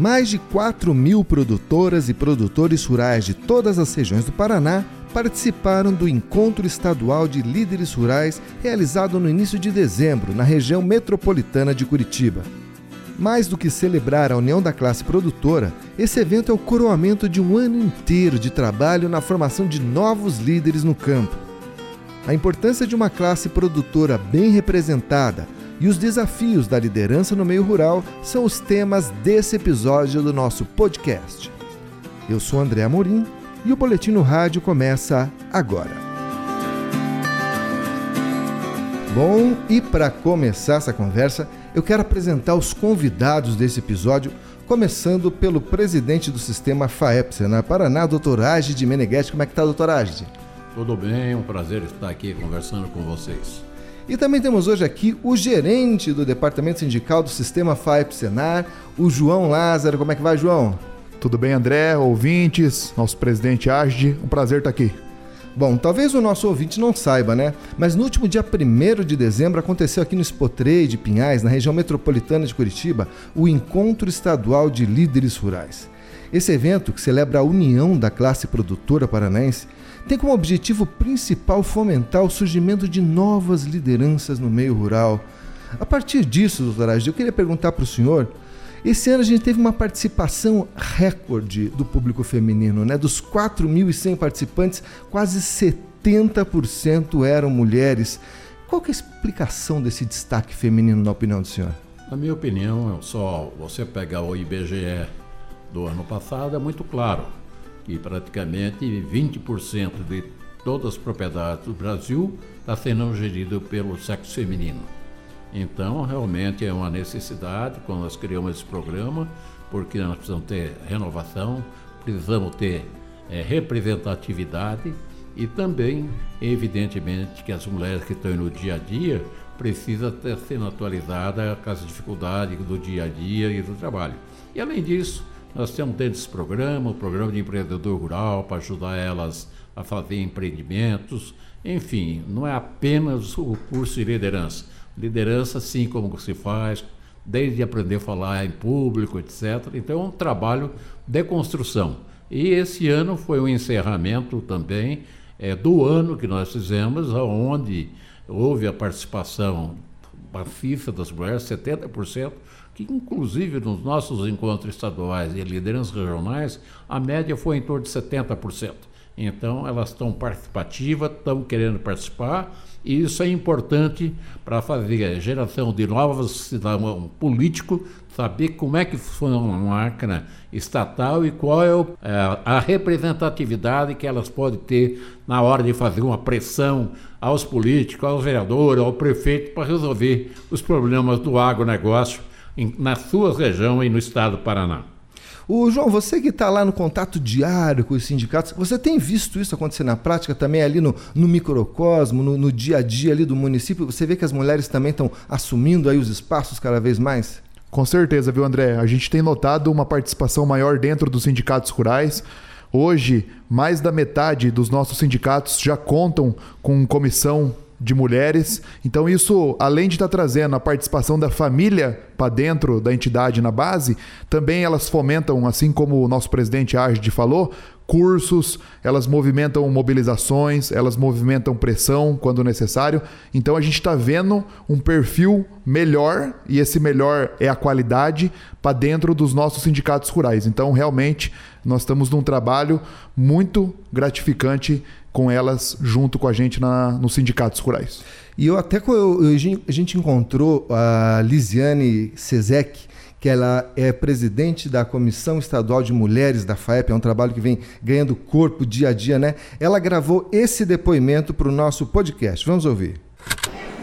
Mais de 4 mil produtoras e produtores rurais de todas as regiões do Paraná participaram do Encontro Estadual de Líderes Rurais realizado no início de dezembro na região metropolitana de Curitiba. Mais do que celebrar a união da classe produtora, esse evento é o coroamento de um ano inteiro de trabalho na formação de novos líderes no campo. A importância de uma classe produtora bem representada e os desafios da liderança no meio rural são os temas desse episódio do nosso podcast. Eu sou André Amorim e o Boletim no Rádio começa agora. Bom, e para começar essa conversa, eu quero apresentar os convidados desse episódio, começando pelo presidente do sistema FAEP, Senar Paraná, doutor Agide Meneghetti. Como é que está, doutor Agide? Tudo bem, um prazer estar aqui conversando com vocês. E também temos hoje aqui o gerente do Departamento Sindical do Sistema FAEP Senar, o João Lázaro. Como é que vai, João? Tudo bem, André, ouvintes, nosso presidente Agde, um prazer estar aqui. Bom, talvez o nosso ouvinte não saiba, né? Mas no último dia 1 de dezembro aconteceu aqui no Expotrei de Pinhais, na região metropolitana de Curitiba, o Encontro Estadual de Líderes Rurais. Esse evento, que celebra a união da classe produtora paranaense, tem como objetivo principal fomentar o surgimento de novas lideranças no meio rural. A partir disso, doutor Agil, eu queria perguntar para o senhor. Esse ano a gente teve uma participação recorde do público feminino, né? Dos 4.100 participantes, quase 70% eram mulheres. Qual é a explicação desse destaque feminino, na opinião do senhor? Na minha opinião, só você pegar o IBGE do ano passado, é muito claro que praticamente 20% de todas as propriedades do Brasil está sendo gerido pelo sexo feminino. Então, realmente é uma necessidade quando nós criamos esse programa, porque nós precisamos ter renovação, precisamos ter é, representatividade e também, evidentemente, que as mulheres que estão no dia a dia precisam ter sendo atualizadas com as dificuldades do dia a dia e do trabalho. E além disso, nós temos dentro desse programa o programa de empreendedor rural para ajudar elas a fazer empreendimentos. Enfim, não é apenas o curso de liderança. Liderança, sim, como se faz, desde aprender a falar em público, etc. Então, é um trabalho de construção. E esse ano foi o encerramento também é, do ano que nós fizemos, onde houve a participação maciça das mulheres, 70%, que inclusive nos nossos encontros estaduais e lideranças regionais, a média foi em torno de 70%. Então, elas estão participativas, estão querendo participar, e isso é importante para fazer a geração de novos cidadãos políticos, saber como é que funciona uma máquina estatal e qual é a representatividade que elas podem ter na hora de fazer uma pressão aos políticos, aos vereadores, ao prefeito para resolver os problemas do agronegócio em, na sua região e no estado do Paraná. O João, você que está lá no contato diário com os sindicatos, você tem visto isso acontecer na prática também ali no, no microcosmo, no, no dia a dia ali do município? Você vê que as mulheres também estão assumindo aí os espaços cada vez mais? Com certeza, viu, André? A gente tem notado uma participação maior dentro dos sindicatos rurais. Hoje, mais da metade dos nossos sindicatos já contam com comissão de mulheres. Então, isso, além de estar tá trazendo a participação da família para dentro da entidade na base, também elas fomentam, assim como o nosso presidente Agde falou, cursos, elas movimentam mobilizações, elas movimentam pressão quando necessário. Então a gente está vendo um perfil melhor, e esse melhor é a qualidade, para dentro dos nossos sindicatos rurais. Então, realmente, nós estamos num trabalho muito gratificante com elas junto com a gente na, nos sindicatos rurais. E eu até eu, eu, a gente encontrou a Lisiane Sezek, que ela é presidente da Comissão Estadual de Mulheres da FAEP, é um trabalho que vem ganhando corpo dia a dia, né? Ela gravou esse depoimento para o nosso podcast. Vamos ouvir.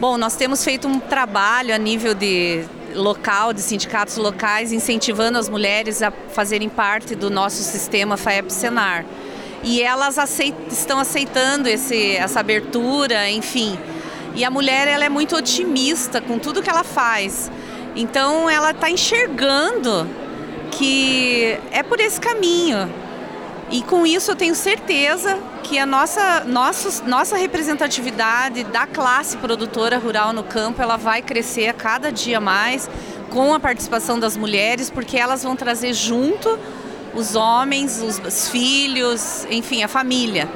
Bom, nós temos feito um trabalho a nível de local, de sindicatos locais, incentivando as mulheres a fazerem parte do nosso sistema FAEP-Senar. E elas aceit estão aceitando esse, essa abertura, enfim. E a mulher ela é muito otimista com tudo que ela faz. Então ela está enxergando que é por esse caminho. E com isso eu tenho certeza que a nossa, nossa, nossa representatividade da classe produtora rural no campo ela vai crescer a cada dia mais, com a participação das mulheres, porque elas vão trazer junto os homens, os, os filhos, enfim, a família.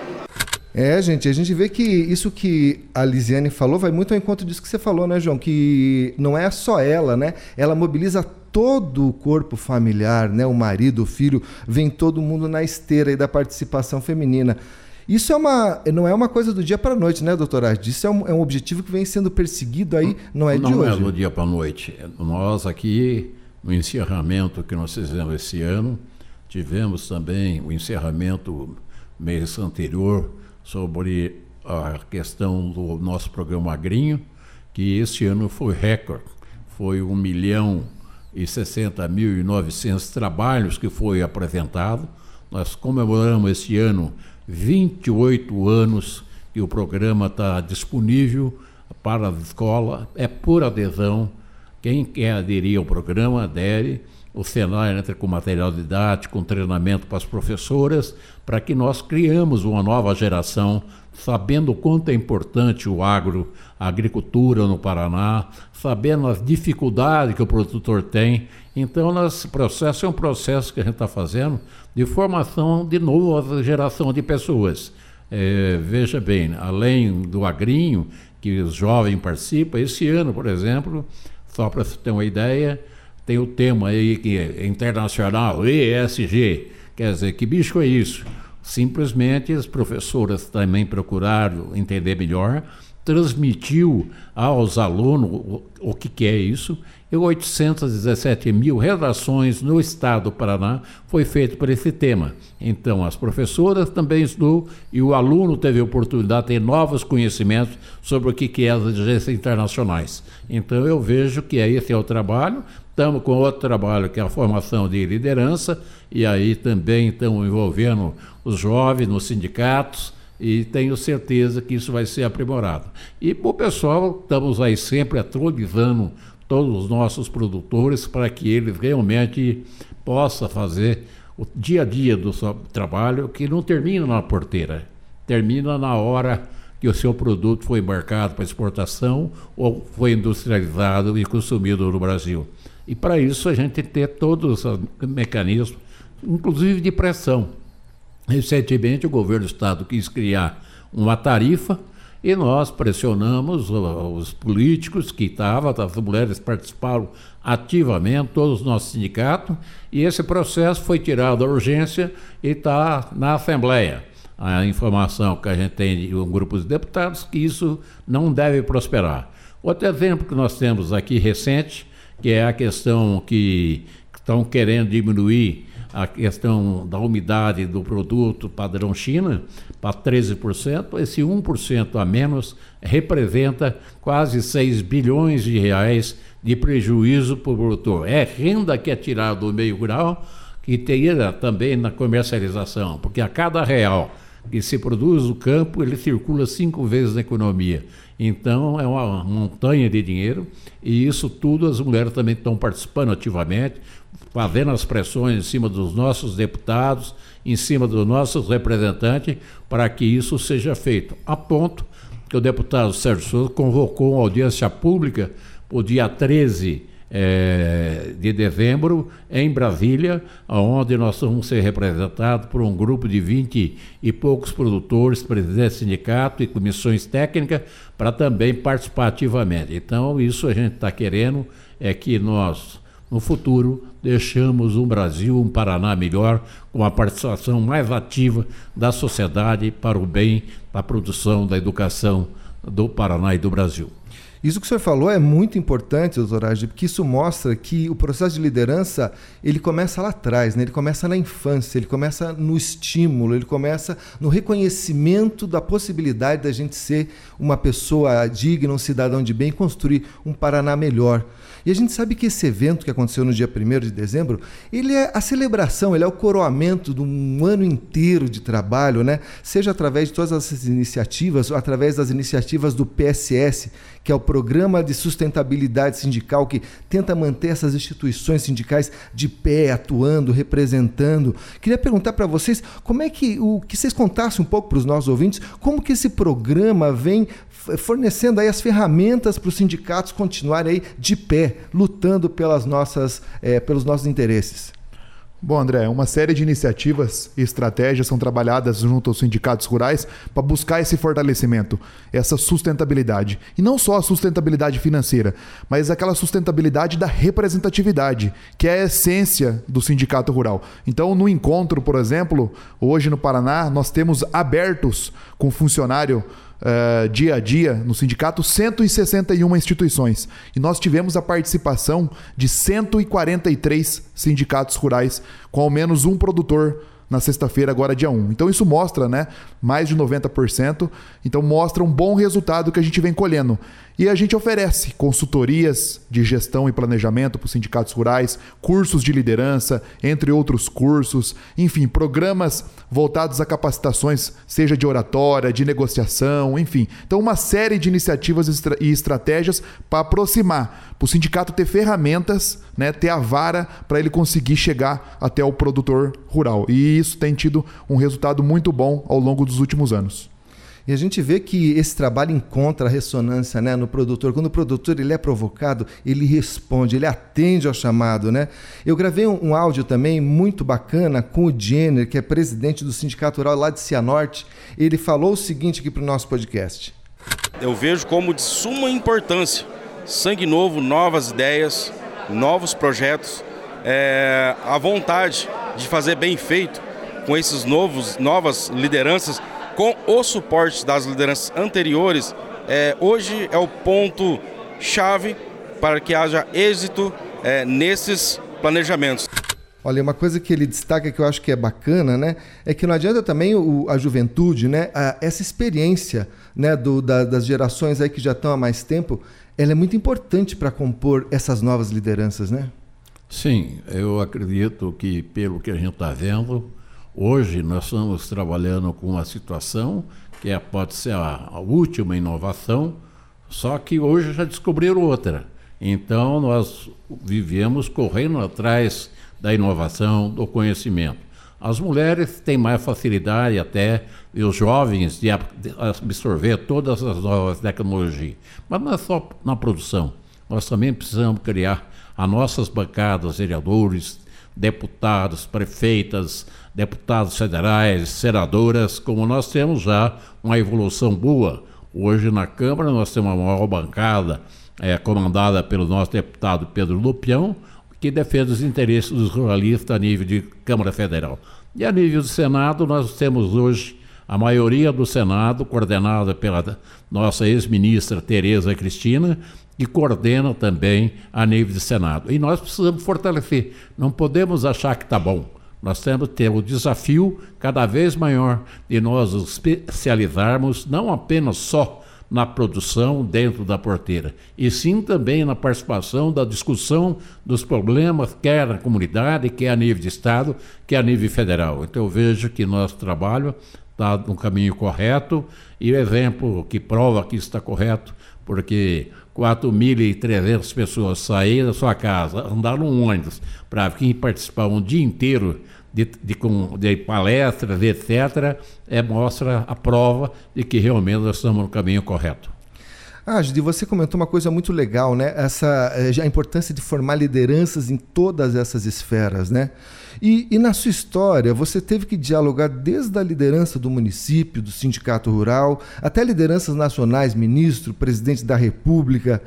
É, gente, a gente vê que isso que a Lisiane falou vai muito ao encontro disso que você falou, né, João? Que não é só ela, né? Ela mobiliza todo o corpo familiar, né? O marido, o filho, vem todo mundo na esteira aí da participação feminina. Isso é uma, não é uma coisa do dia para a noite, né, doutora? Isso é um, é um objetivo que vem sendo perseguido aí, não é não de hoje. Não é do dia para a noite. Nós aqui, no encerramento que nós fizemos esse ano, tivemos também o encerramento mês anterior sobre a questão do nosso programa Agrinho, que este ano foi recorde. Foi 1 milhão e 60 mil e 900 trabalhos que foi apresentado. Nós comemoramos este ano 28 anos que o programa está disponível para a escola, é por adesão. Quem quer aderir ao programa, adere. O Senai entra com material didático, com treinamento para as professoras, para que nós criamos uma nova geração, sabendo o quanto é importante o agro, a agricultura no Paraná, sabendo as dificuldades que o produtor tem. Então, nosso processo é um processo que a gente está fazendo de formação de nova geração de pessoas. É, veja bem, além do agrinho, que os jovens participam, esse ano, por exemplo, só para você ter uma ideia, tem o tema aí que é internacional, ESG. Quer dizer, que bicho é isso? Simplesmente as professoras também procuraram entender melhor, transmitiu aos alunos o, que, que é isso, e 817 mil redações no estado do Paraná foi feito por esse tema. Então, as professoras também estudou e o aluno teve a oportunidade de ter novos conhecimentos sobre o que, que é as agências internacionais. Então, eu vejo que esse é o trabalho, Estamos com outro trabalho que é a formação de liderança, e aí também estamos envolvendo os jovens nos sindicatos, e tenho certeza que isso vai ser aprimorado. E o pessoal, estamos aí sempre atualizando todos os nossos produtores para que eles realmente possam fazer o dia a dia do seu trabalho, que não termina na porteira, termina na hora que o seu produto foi embarcado para exportação ou foi industrializado e consumido no Brasil. E para isso a gente tem todos os mecanismos, inclusive de pressão. Recentemente o governo do estado quis criar uma tarifa e nós pressionamos os políticos que estavam, as mulheres participaram ativamente, todos os nossos sindicatos, e esse processo foi tirado da urgência e está na Assembleia. A informação que a gente tem de um grupo de deputados que isso não deve prosperar. Outro exemplo que nós temos aqui recente que é a questão que estão querendo diminuir a questão da umidade do produto padrão China para 13%, esse 1% a menos representa quase 6 bilhões de reais de prejuízo para o produtor. É renda que é tirada do meio rural que teria também na comercialização, porque a cada real que se produz no campo, ele circula cinco vezes na economia. Então é uma montanha de dinheiro e isso tudo as mulheres também estão participando ativamente, fazendo as pressões em cima dos nossos deputados, em cima dos nossos representantes, para que isso seja feito. A ponto que o deputado Sérgio Souza convocou uma audiência pública o dia 13 é, de dezembro em Brasília, onde nós vamos ser representados por um grupo de 20 e poucos produtores, presidentes de sindicato e comissões técnicas, para também participar ativamente. Então, isso a gente está querendo é que nós, no futuro, deixamos um Brasil, um Paraná melhor, com a participação mais ativa da sociedade para o bem da produção da educação do Paraná e do Brasil. Isso que o senhor falou é muito importante, doutor Agi, porque isso mostra que o processo de liderança ele começa lá atrás, né? ele começa na infância, ele começa no estímulo, ele começa no reconhecimento da possibilidade da gente ser uma pessoa digna, um cidadão de bem, construir um Paraná melhor. E a gente sabe que esse evento que aconteceu no dia 1 de dezembro, ele é a celebração, ele é o coroamento de um ano inteiro de trabalho, né? seja através de todas essas iniciativas, ou através das iniciativas do PSS, que é o Programa de Sustentabilidade Sindical, que tenta manter essas instituições sindicais de pé, atuando, representando. Queria perguntar para vocês como é que o que vocês contassem um pouco para os nossos ouvintes, como que esse programa vem fornecendo aí as ferramentas para os sindicatos continuarem aí de pé, lutando pelas nossas, é, pelos nossos interesses? Bom, André, uma série de iniciativas e estratégias são trabalhadas junto aos sindicatos rurais para buscar esse fortalecimento, essa sustentabilidade. E não só a sustentabilidade financeira, mas aquela sustentabilidade da representatividade, que é a essência do sindicato rural. Então, no encontro, por exemplo, hoje no Paraná, nós temos abertos com funcionário uh, dia a dia no sindicato 161 instituições. E nós tivemos a participação de 143 sindicatos rurais, com ao menos um produtor na sexta-feira, agora dia 1. Então isso mostra, né, mais de 90%, então mostra um bom resultado que a gente vem colhendo. E a gente oferece consultorias de gestão e planejamento para os sindicatos rurais, cursos de liderança, entre outros cursos, enfim, programas voltados a capacitações, seja de oratória, de negociação, enfim. Então, uma série de iniciativas e estratégias para aproximar, para o sindicato ter ferramentas, né, ter a vara para ele conseguir chegar até o produtor rural. E isso tem tido um resultado muito bom ao longo dos últimos anos. E a gente vê que esse trabalho encontra ressonância né, no produtor. Quando o produtor ele é provocado, ele responde, ele atende ao chamado. Né? Eu gravei um, um áudio também muito bacana com o Jenner, que é presidente do Sindicato Rural lá de Cianorte. Ele falou o seguinte aqui para o nosso podcast. Eu vejo como de suma importância sangue novo, novas ideias, novos projetos, é, a vontade de fazer bem feito com esses novos, novas lideranças com o suporte das lideranças anteriores, é, hoje é o ponto chave para que haja êxito é, nesses planejamentos. Olha, uma coisa que ele destaca que eu acho que é bacana, né, é que não adianta também o, a juventude, né, a, essa experiência, né, do, da, das gerações aí que já estão há mais tempo, ela é muito importante para compor essas novas lideranças, né? Sim, eu acredito que pelo que a gente está vendo, Hoje nós estamos trabalhando com uma situação que é, pode ser a, a última inovação, só que hoje já descobriram outra. Então nós vivemos correndo atrás da inovação, do conhecimento. As mulheres têm mais facilidade até, e os jovens, de absorver todas as novas tecnologias. Mas não é só na produção. Nós também precisamos criar as nossas bancadas, vereadores, deputados, prefeitas, deputados federais, senadoras, como nós temos já uma evolução boa. Hoje na Câmara nós temos uma maior bancada é, comandada pelo nosso deputado Pedro Lupião, que defende os interesses dos ruralistas a nível de Câmara Federal. E a nível do Senado, nós temos hoje a maioria do Senado, coordenada pela nossa ex-ministra Tereza Cristina, que coordena também a nível de Senado. E nós precisamos fortalecer. Não podemos achar que está bom. Nós temos que ter o desafio cada vez maior de nós especializarmos não apenas só na produção dentro da porteira, e sim também na participação da discussão dos problemas, quer na comunidade, quer a nível de Estado, quer a nível federal. Então eu vejo que nosso trabalho está no caminho correto e o exemplo que prova que está correto, porque 4.300 pessoas saírem da sua casa, andar num ônibus para vir participar um dia inteiro de, de, de, palestras, etc., é, mostra a prova de que realmente nós estamos no caminho correto. Ah, Judy, você comentou uma coisa muito legal, né? Essa, eh, a importância de formar lideranças em todas essas esferas, né? E, e, na sua história, você teve que dialogar desde a liderança do município, do sindicato rural, até lideranças nacionais, ministro, presidente da república.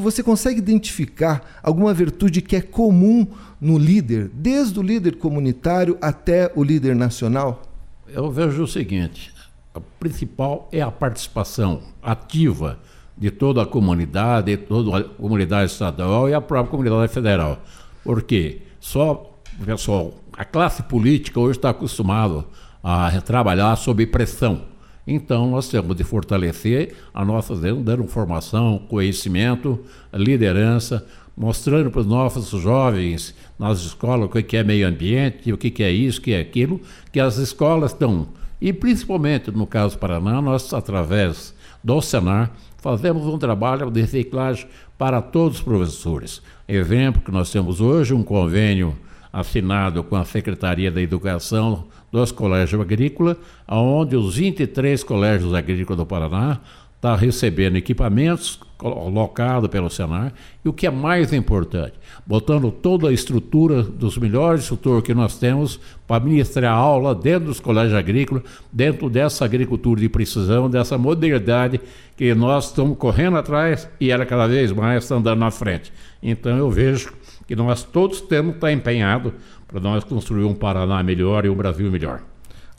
Você consegue identificar alguma virtude que é comum no líder, desde o líder comunitário até o líder nacional? Eu vejo o seguinte: a principal é a participação ativa de toda a comunidade, toda a comunidade estadual e a própria comunidade federal. Porque só, pessoal, a classe política hoje está acostumada a trabalhar sob pressão. Então, nós temos de fortalecer a nossa dando formação, conhecimento, liderança, mostrando para os nossos jovens nas escolas o que é meio ambiente, o que é isso, o que é aquilo, que as escolas estão. E principalmente no caso do Paraná, nós, através do Senar, fazemos um trabalho de reciclagem para todos os professores. Exemplo que nós temos hoje um convênio assinado com a Secretaria da Educação dos Colégios Agrícolas, onde os 23 colégios agrícolas do Paraná está recebendo equipamentos colocado pelo Senar e o que é mais importante, botando toda a estrutura dos melhores instrutores que nós temos para ministrar aula dentro dos colégios agrícolas, dentro dessa agricultura de precisão, dessa modernidade que nós estamos correndo atrás e ela cada vez mais está andando na frente. Então eu vejo que nós todos temos que estar empenhados para nós construir um Paraná melhor e um Brasil melhor.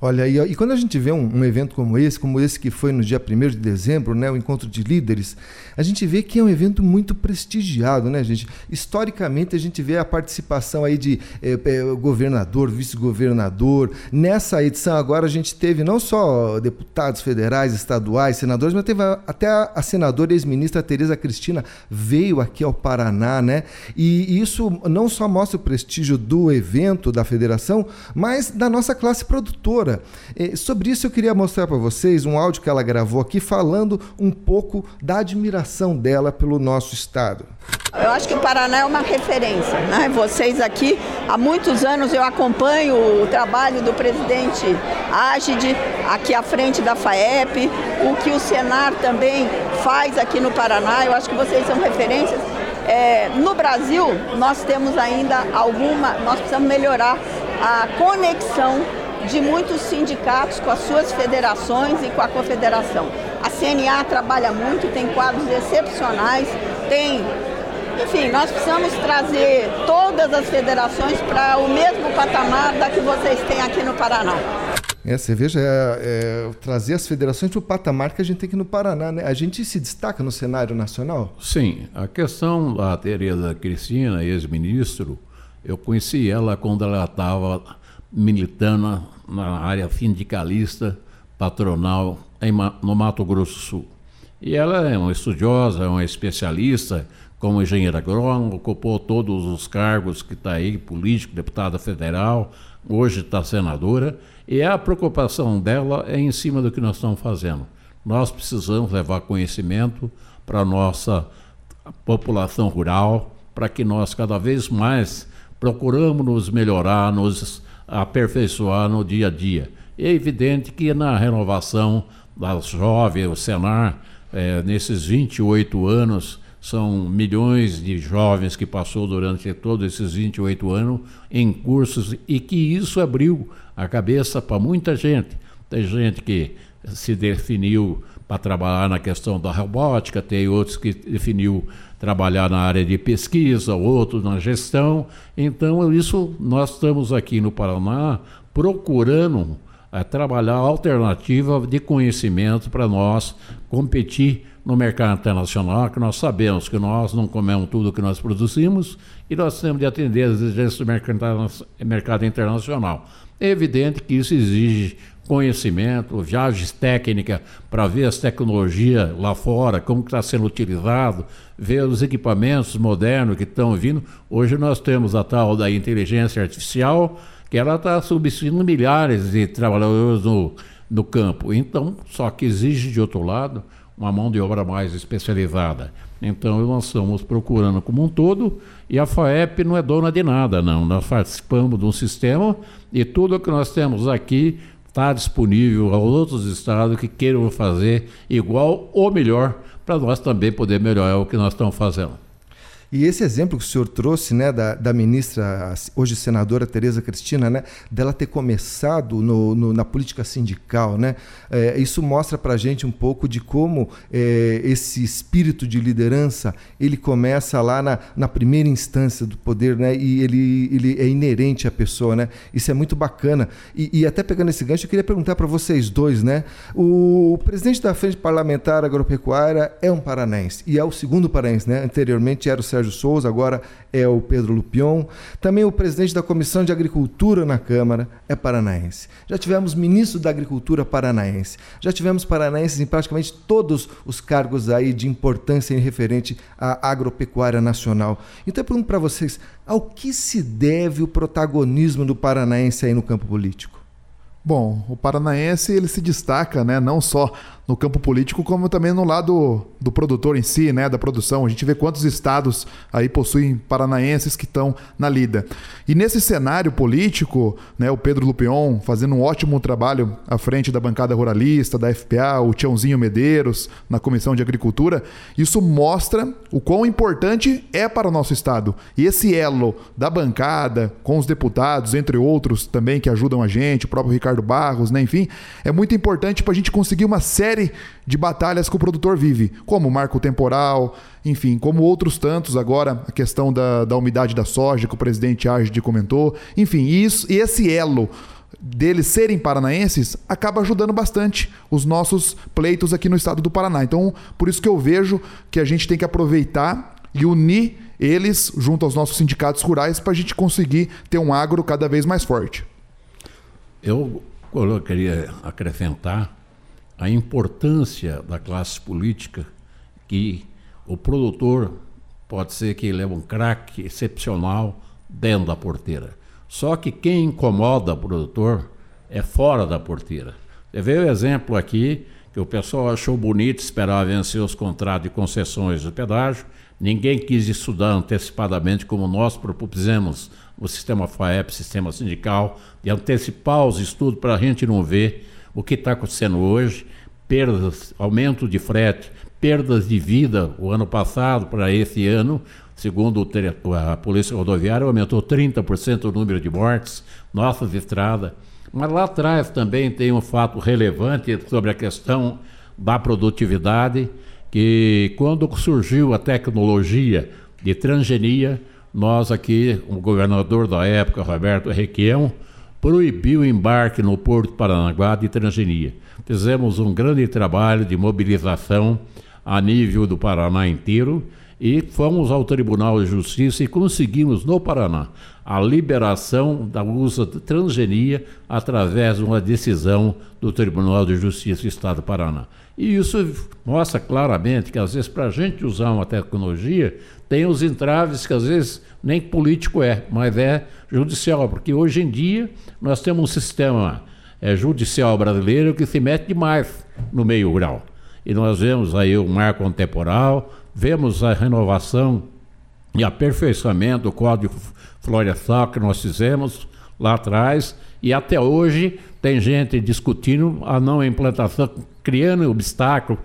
Olha, e, e quando a gente vê um, um, evento como esse, como esse que foi no dia 1 de dezembro, né, o encontro de líderes, a gente vê que é um evento muito prestigiado, né, gente? Historicamente, a gente vê a participação aí de eh, governador, vice-governador. Nessa edição agora, a gente teve não só deputados federais, estaduais, senadores, mas teve até a, a senadora e ex-ministra Tereza Cristina veio aqui ao Paraná, né? E, e isso não só mostra o prestígio do evento da federação, mas da nossa classe produtora eh, sobre isso eu queria mostrar para vocês um áudio que ela gravou aqui falando um pouco da admiração dela pelo nosso estado. Eu acho que o Paraná é uma referência. Né? Vocês aqui, há muitos anos eu acompanho o trabalho do presidente Ágide, aqui à frente da FAEP, o que o Senar também faz aqui no Paraná. Eu acho que vocês são referências. É, no Brasil, nós temos ainda alguma, nós precisamos melhorar a conexão de muitos sindicatos com as suas federações e com a confederação. A CNA trabalha muito, tem quadros excepcionais, tem. Enfim, nós precisamos trazer todas as federações para o mesmo patamar da que vocês têm aqui no Paraná. É, você veja, é, é, trazer as federações para o patamar que a gente tem aqui no Paraná. Né? A gente se destaca no cenário nacional? Sim. A questão da Tereza Cristina, ex-ministro, eu conheci ela quando ela estava militando na área sindicalista, patronal, em, no Mato Grosso do Sul. E ela é uma estudiosa, é uma especialista, como engenheira agrônoma, ocupou todos os cargos que está aí, político, deputada federal, hoje está senadora, e a preocupação dela é em cima do que nós estamos fazendo. Nós precisamos levar conhecimento para a nossa população rural, para que nós cada vez mais procuramos nos melhorar, nos aperfeiçoar no dia a dia. É evidente que na renovação das jovens, o Senar, é, nesses 28 anos, são milhões de jovens que passou durante todos esses 28 anos em cursos e que isso abriu a cabeça para muita gente. Tem gente que se definiu para trabalhar na questão da robótica, tem outros que definiu trabalhar na área de pesquisa, outros na gestão. Então, isso nós estamos aqui no Paraná procurando é, trabalhar alternativa de conhecimento para nós competir no mercado internacional, que nós sabemos que nós não comemos tudo que nós produzimos e nós temos de atender as exigências do mercado internacional. É evidente que isso exige conhecimento, viagens técnicas para ver as tecnologias lá fora, como está sendo utilizado, ver os equipamentos modernos que estão vindo. Hoje nós temos a tal da inteligência artificial, que ela está substituindo milhares de trabalhadores no, no campo. Então, só que exige, de outro lado, uma mão de obra mais especializada. Então, nós estamos procurando como um todo, e a FAEP não é dona de nada, não. Nós participamos de um sistema e tudo o que nós temos aqui está disponível aos outros estados que queiram fazer igual ou melhor, para nós também poder melhorar o que nós estamos fazendo. E esse exemplo que o senhor trouxe, né, da, da ministra, hoje senadora Tereza Cristina, né, dela ter começado no, no, na política sindical, né, é, isso mostra para a gente um pouco de como é, esse espírito de liderança ele começa lá na, na primeira instância do poder, né, e ele, ele é inerente à pessoa, né. Isso é muito bacana. E, e até pegando esse gancho, eu queria perguntar para vocês dois, né, o, presidente da frente parlamentar agropecuária é um paranaense e é o segundo paranaense, né. Anteriormente era o Sérgio Sérgio Souza, agora é o Pedro Lupion. Também o presidente da Comissão de Agricultura na Câmara é paranaense. Já tivemos ministro da Agricultura paranaense. Já tivemos paranaenses em praticamente todos os cargos aí de importância em referente à agropecuária nacional. Então eu pergunto para vocês, ao que se deve o protagonismo do paranaense aí no campo político? Bom, o paranaense ele se destaca, né, não só no campo político, como também no lado do produtor em si, né, da produção. A gente vê quantos estados aí possuem paranaenses que estão na lida. E nesse cenário político, né, o Pedro Lupion fazendo um ótimo trabalho à frente da bancada ruralista, da FPA, o Tiãozinho Medeiros na Comissão de Agricultura, isso mostra o quão importante é para o nosso estado. E esse elo da bancada com os deputados, entre outros também que ajudam a gente, o próprio Ricardo Ricardo Barros, né? enfim, é muito importante para a gente conseguir uma série de batalhas que o produtor vive, como marco temporal, enfim, como outros tantos agora, a questão da, da umidade da soja que o presidente Agde comentou, enfim, isso, e esse elo deles serem paranaenses acaba ajudando bastante os nossos pleitos aqui no estado do Paraná. Então, por isso que eu vejo que a gente tem que aproveitar e unir eles junto aos nossos sindicatos rurais para a gente conseguir ter um agro cada vez mais forte. Eu queria acrescentar a importância da classe política que o produtor pode ser que leve um craque excepcional dentro da porteira. Só que quem incomoda o produtor é fora da porteira. Vê o exemplo aqui que o pessoal achou bonito esperar vencer os contratos de concessões de pedágio. Ninguém quis estudar antecipadamente como nós propusemos o sistema FAEP, sistema sindical, de antecipar os estudos para a gente não ver o que está acontecendo hoje, perdas, aumento de frete, perdas de vida o ano passado para esse ano, segundo a Polícia Rodoviária, aumentou 30% o número de mortes, nossas estradas. Mas lá atrás também tem um fato relevante sobre a questão da produtividade, que quando surgiu a tecnologia de transgenia, nós aqui, o governador da época, Roberto Requião, proibiu o embarque no Porto Paranaguá de transgenia. Fizemos um grande trabalho de mobilização a nível do Paraná inteiro e fomos ao Tribunal de Justiça e conseguimos no Paraná a liberação da uso de transgenia através de uma decisão do Tribunal de Justiça do Estado do Paraná. E isso mostra claramente que, às vezes, para a gente usar uma tecnologia, tem os entraves que, às vezes, nem político é, mas é judicial, porque hoje em dia nós temos um sistema é, judicial brasileiro que se mete demais no meio rural. E nós vemos aí o marco temporal, vemos a renovação e aperfeiçoamento do Código Florestal que nós fizemos lá atrás, e até hoje tem gente discutindo a não implantação, criando obstáculo,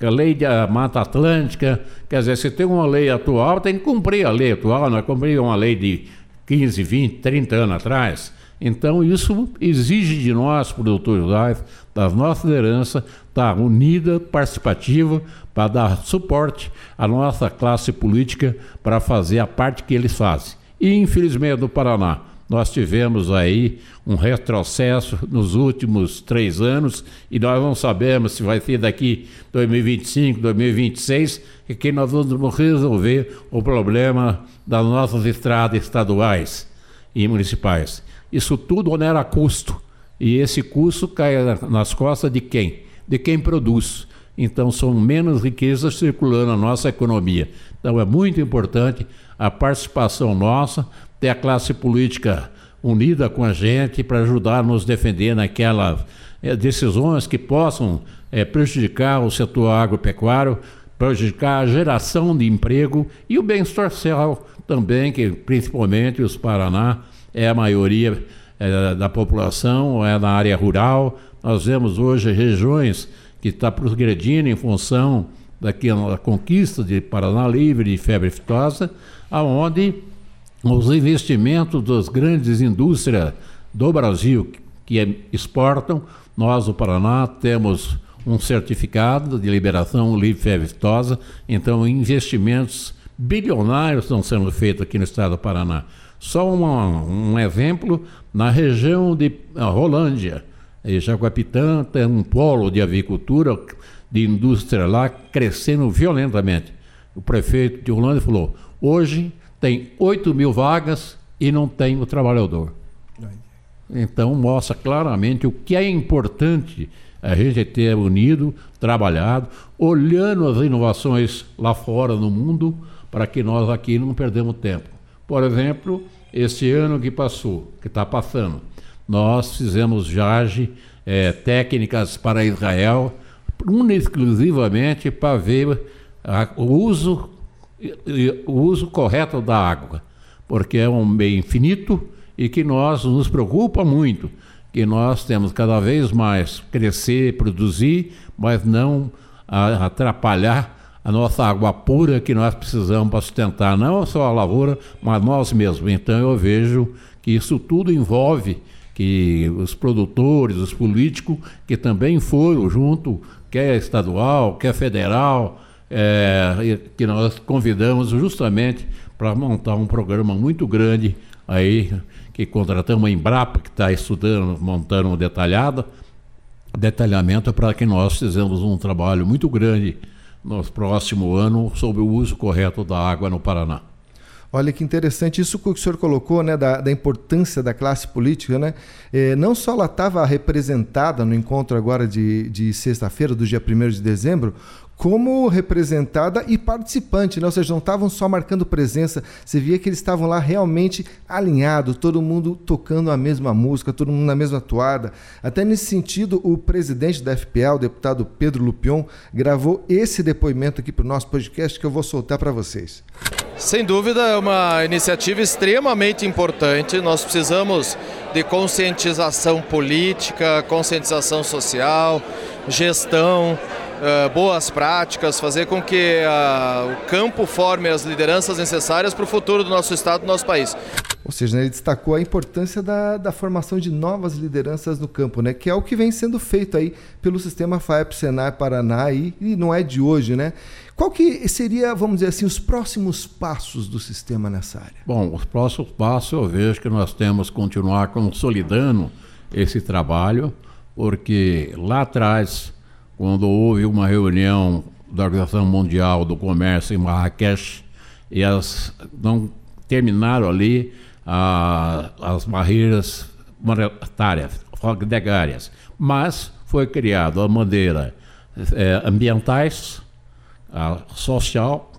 a lei da Mata Atlântica, quer dizer, se tem uma lei atual, tem que cumprir a lei atual, não é cumprir uma lei de 15, 20, 30 anos atrás. Então, isso exige de nós, produtores rurais, da nossa liderança, estar unida, participativa, para dar suporte à nossa classe política para fazer a parte que eles fazem. E, infelizmente, no Paraná, nós tivemos aí um retrocesso nos últimos três anos e nós não sabemos se vai ser daqui 2025, 2026, e que nós vamos resolver o problema das nossas estradas estaduais e municipais. Isso tudo onera custo. E esse custo cai nas costas de quem? De quem produz. Então são menos riquezas circulando na nossa economia. Então é muito importante a participação nossa, ter a classe política unida com a gente para ajudar a nos defender naquelas é, decisões que possam é, prejudicar o setor agropecuário, prejudicar a geração de emprego e o bem-estar social também, que principalmente os Paraná é a maioria é, da população, é na área rural. Nós vemos hoje regiões que estão tá progredindo em função daquela conquista de Paraná Livre de febre aftosa, aonde os investimentos das grandes indústrias do Brasil que exportam, nós, o Paraná, temos um certificado de liberação livre febre aftosa, então investimentos bilionários estão sendo feitos aqui no estado do Paraná. Só uma, um exemplo, na região de Rolândia, Jaguapitã tem um polo de avicultura, de indústria lá, crescendo violentamente. O prefeito de Rolândia falou, hoje tem 8 mil vagas e não tem o trabalhador. Então mostra claramente o que é importante a gente ter unido, trabalhado, olhando as inovações lá fora no mundo, para que nós aqui não perdemos tempo. Por exemplo, esse ano que passou, que está passando, nós fizemos JAGE, é, técnicas para Israel, exclusivamente para ver a, o, uso, o uso correto da água, porque é um bem infinito e que nós nos preocupa muito, que nós temos cada vez mais crescer, produzir, mas não atrapalhar a nossa água pura que nós precisamos para sustentar não só a lavoura, mas nós mesmos. Então eu vejo que isso tudo envolve que os produtores, os políticos que também foram junto, quer estadual, quer federal, é, que nós convidamos justamente para montar um programa muito grande aí, que contratamos a Embrapa, que está estudando, montando um detalhado, detalhamento para que nós fizemos um trabalho muito grande no próximo ano sobre o uso correto da água no Paraná. Olha que interessante isso que o senhor colocou, né, da, da importância da classe política, né? É, não só ela estava representada no encontro agora de, de sexta-feira, do dia 1 de dezembro, como representada e participante, né? ou seja, não estavam só marcando presença, você via que eles estavam lá realmente alinhados, todo mundo tocando a mesma música, todo mundo na mesma toada. Até nesse sentido, o presidente da FPA, o deputado Pedro Lupion, gravou esse depoimento aqui para o nosso podcast que eu vou soltar para vocês. Sem dúvida, é uma iniciativa extremamente importante. Nós precisamos de conscientização política, conscientização social, gestão uh, boas práticas, fazer com que uh, o campo forme as lideranças necessárias para o futuro do nosso Estado e do nosso país. Ou seja, né, ele destacou a importância da, da, formação de novas lideranças no campo, né? que é o que vem sendo feito aí pelo sistema FAEP Senai Paraná e, e não é de hoje, né? Qual que seria, vamos dizer assim, os próximos passos do sistema nessa área? Bom, os próximos passos eu vejo que nós temos que continuar consolidando esse trabalho, porque lá atrás quando houve uma reunião da Organização Mundial do Comércio em Marrakech e as não terminaram ali a, as barreiras monetárias, gregárias, mas foi criado a maneira é, ambientais, a social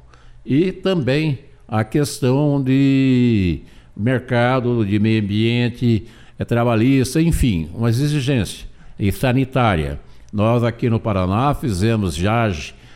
e também a questão de mercado, de meio ambiente, é, trabalhista, enfim, uma exigência e sanitária. Nós aqui no Paraná fizemos já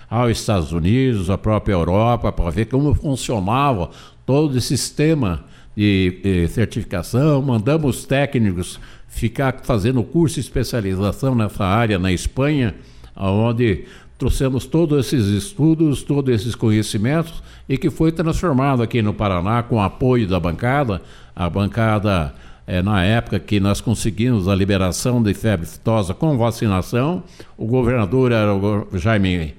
aos Estados Unidos, à própria Europa, para ver como funcionava todo esse sistema de, de certificação. Mandamos técnicos ficar fazendo curso de especialização nessa área na Espanha, onde trouxemos todos esses estudos, todos esses conhecimentos e que foi transformado aqui no Paraná com apoio da bancada, a bancada é, na época que nós conseguimos a liberação de febre aftosa com vacinação, o governador era o Jaime,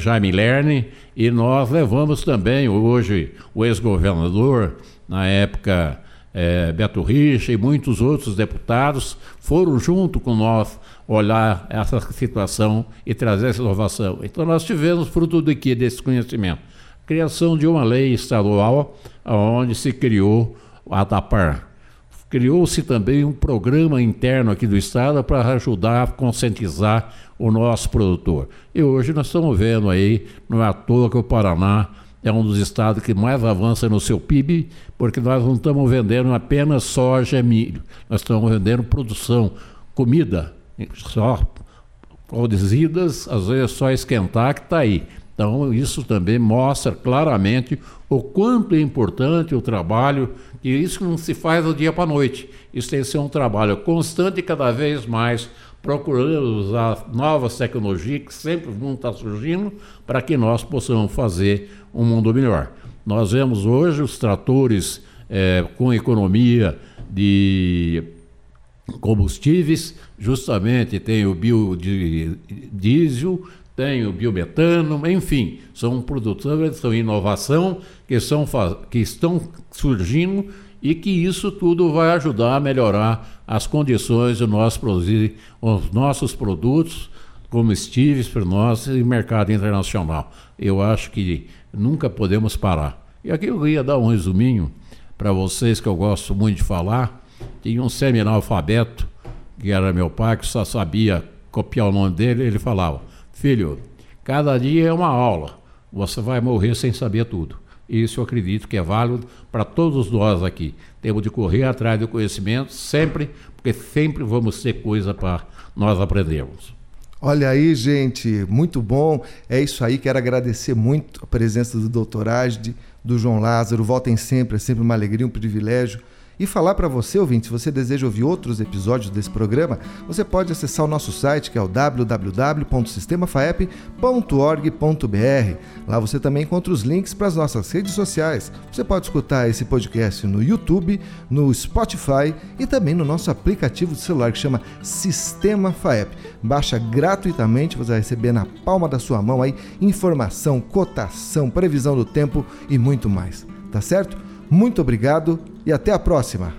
Jaime Lerner e nós levamos também hoje o ex-governador, na época é, Beto Richa e muitos outros deputados foram junto com nós olhar essa situação e trazer essa inovação. Então nós tivemos fruto do que desse conhecimento? Criação de uma lei estadual onde se criou a ADAPAR, criou-se também um programa interno aqui do Estado para ajudar a conscientizar o nosso produtor. E hoje nós estamos vendo aí, não é à toa que o Paraná é um dos estados que mais avança no seu PIB, porque nós não estamos vendendo apenas soja e milho, nós estamos vendendo produção, comida, só produzidas, às vezes só esquentar que está aí. Então, isso também mostra claramente o quanto é importante o trabalho e isso não se faz do dia para a noite. Isso tem que ser um trabalho constante cada vez mais procurando usar novas tecnologias que sempre vão estar surgindo para que nós possamos fazer um mundo melhor. Nós vemos hoje os tratores é, com economia de combustíveis, justamente tem o biodiesel, tem o biometano, enfim, são produtos, são inovação que, são, que estão surgindo e que isso tudo vai ajudar a melhorar as condições de nós produzir os nossos produtos comestíveis para nós e mercado internacional. Eu acho que nunca podemos parar. E aqui eu ia dar um resuminho para vocês que eu gosto muito de falar. Tinha um semi-analfabeto, que era meu pai, que só sabia copiar o nome dele, ele falava Filho, cada dia é uma aula. Você vai morrer sem saber tudo. Isso eu acredito que é válido para todos nós aqui. Temos de correr atrás do conhecimento sempre, porque sempre vamos ter coisa para nós aprendermos. Olha aí, gente, muito bom. É isso aí, quero agradecer muito a presença do doutor Agde, do João Lázaro. Voltem sempre, é sempre uma alegria, um privilégio e falar para você, ouvinte, se você deseja ouvir outros episódios desse programa, você pode acessar o nosso site que é o www.sistemafaep.org.br. Lá você também encontra os links para as nossas redes sociais. Você pode escutar esse podcast no YouTube, no Spotify e também no nosso aplicativo de celular que chama Sistema FAEP. Baixa gratuitamente, você vai receber na palma da sua mão aí informação, cotação, previsão do tempo e muito mais. Tá certo? Muito obrigado e até a próxima!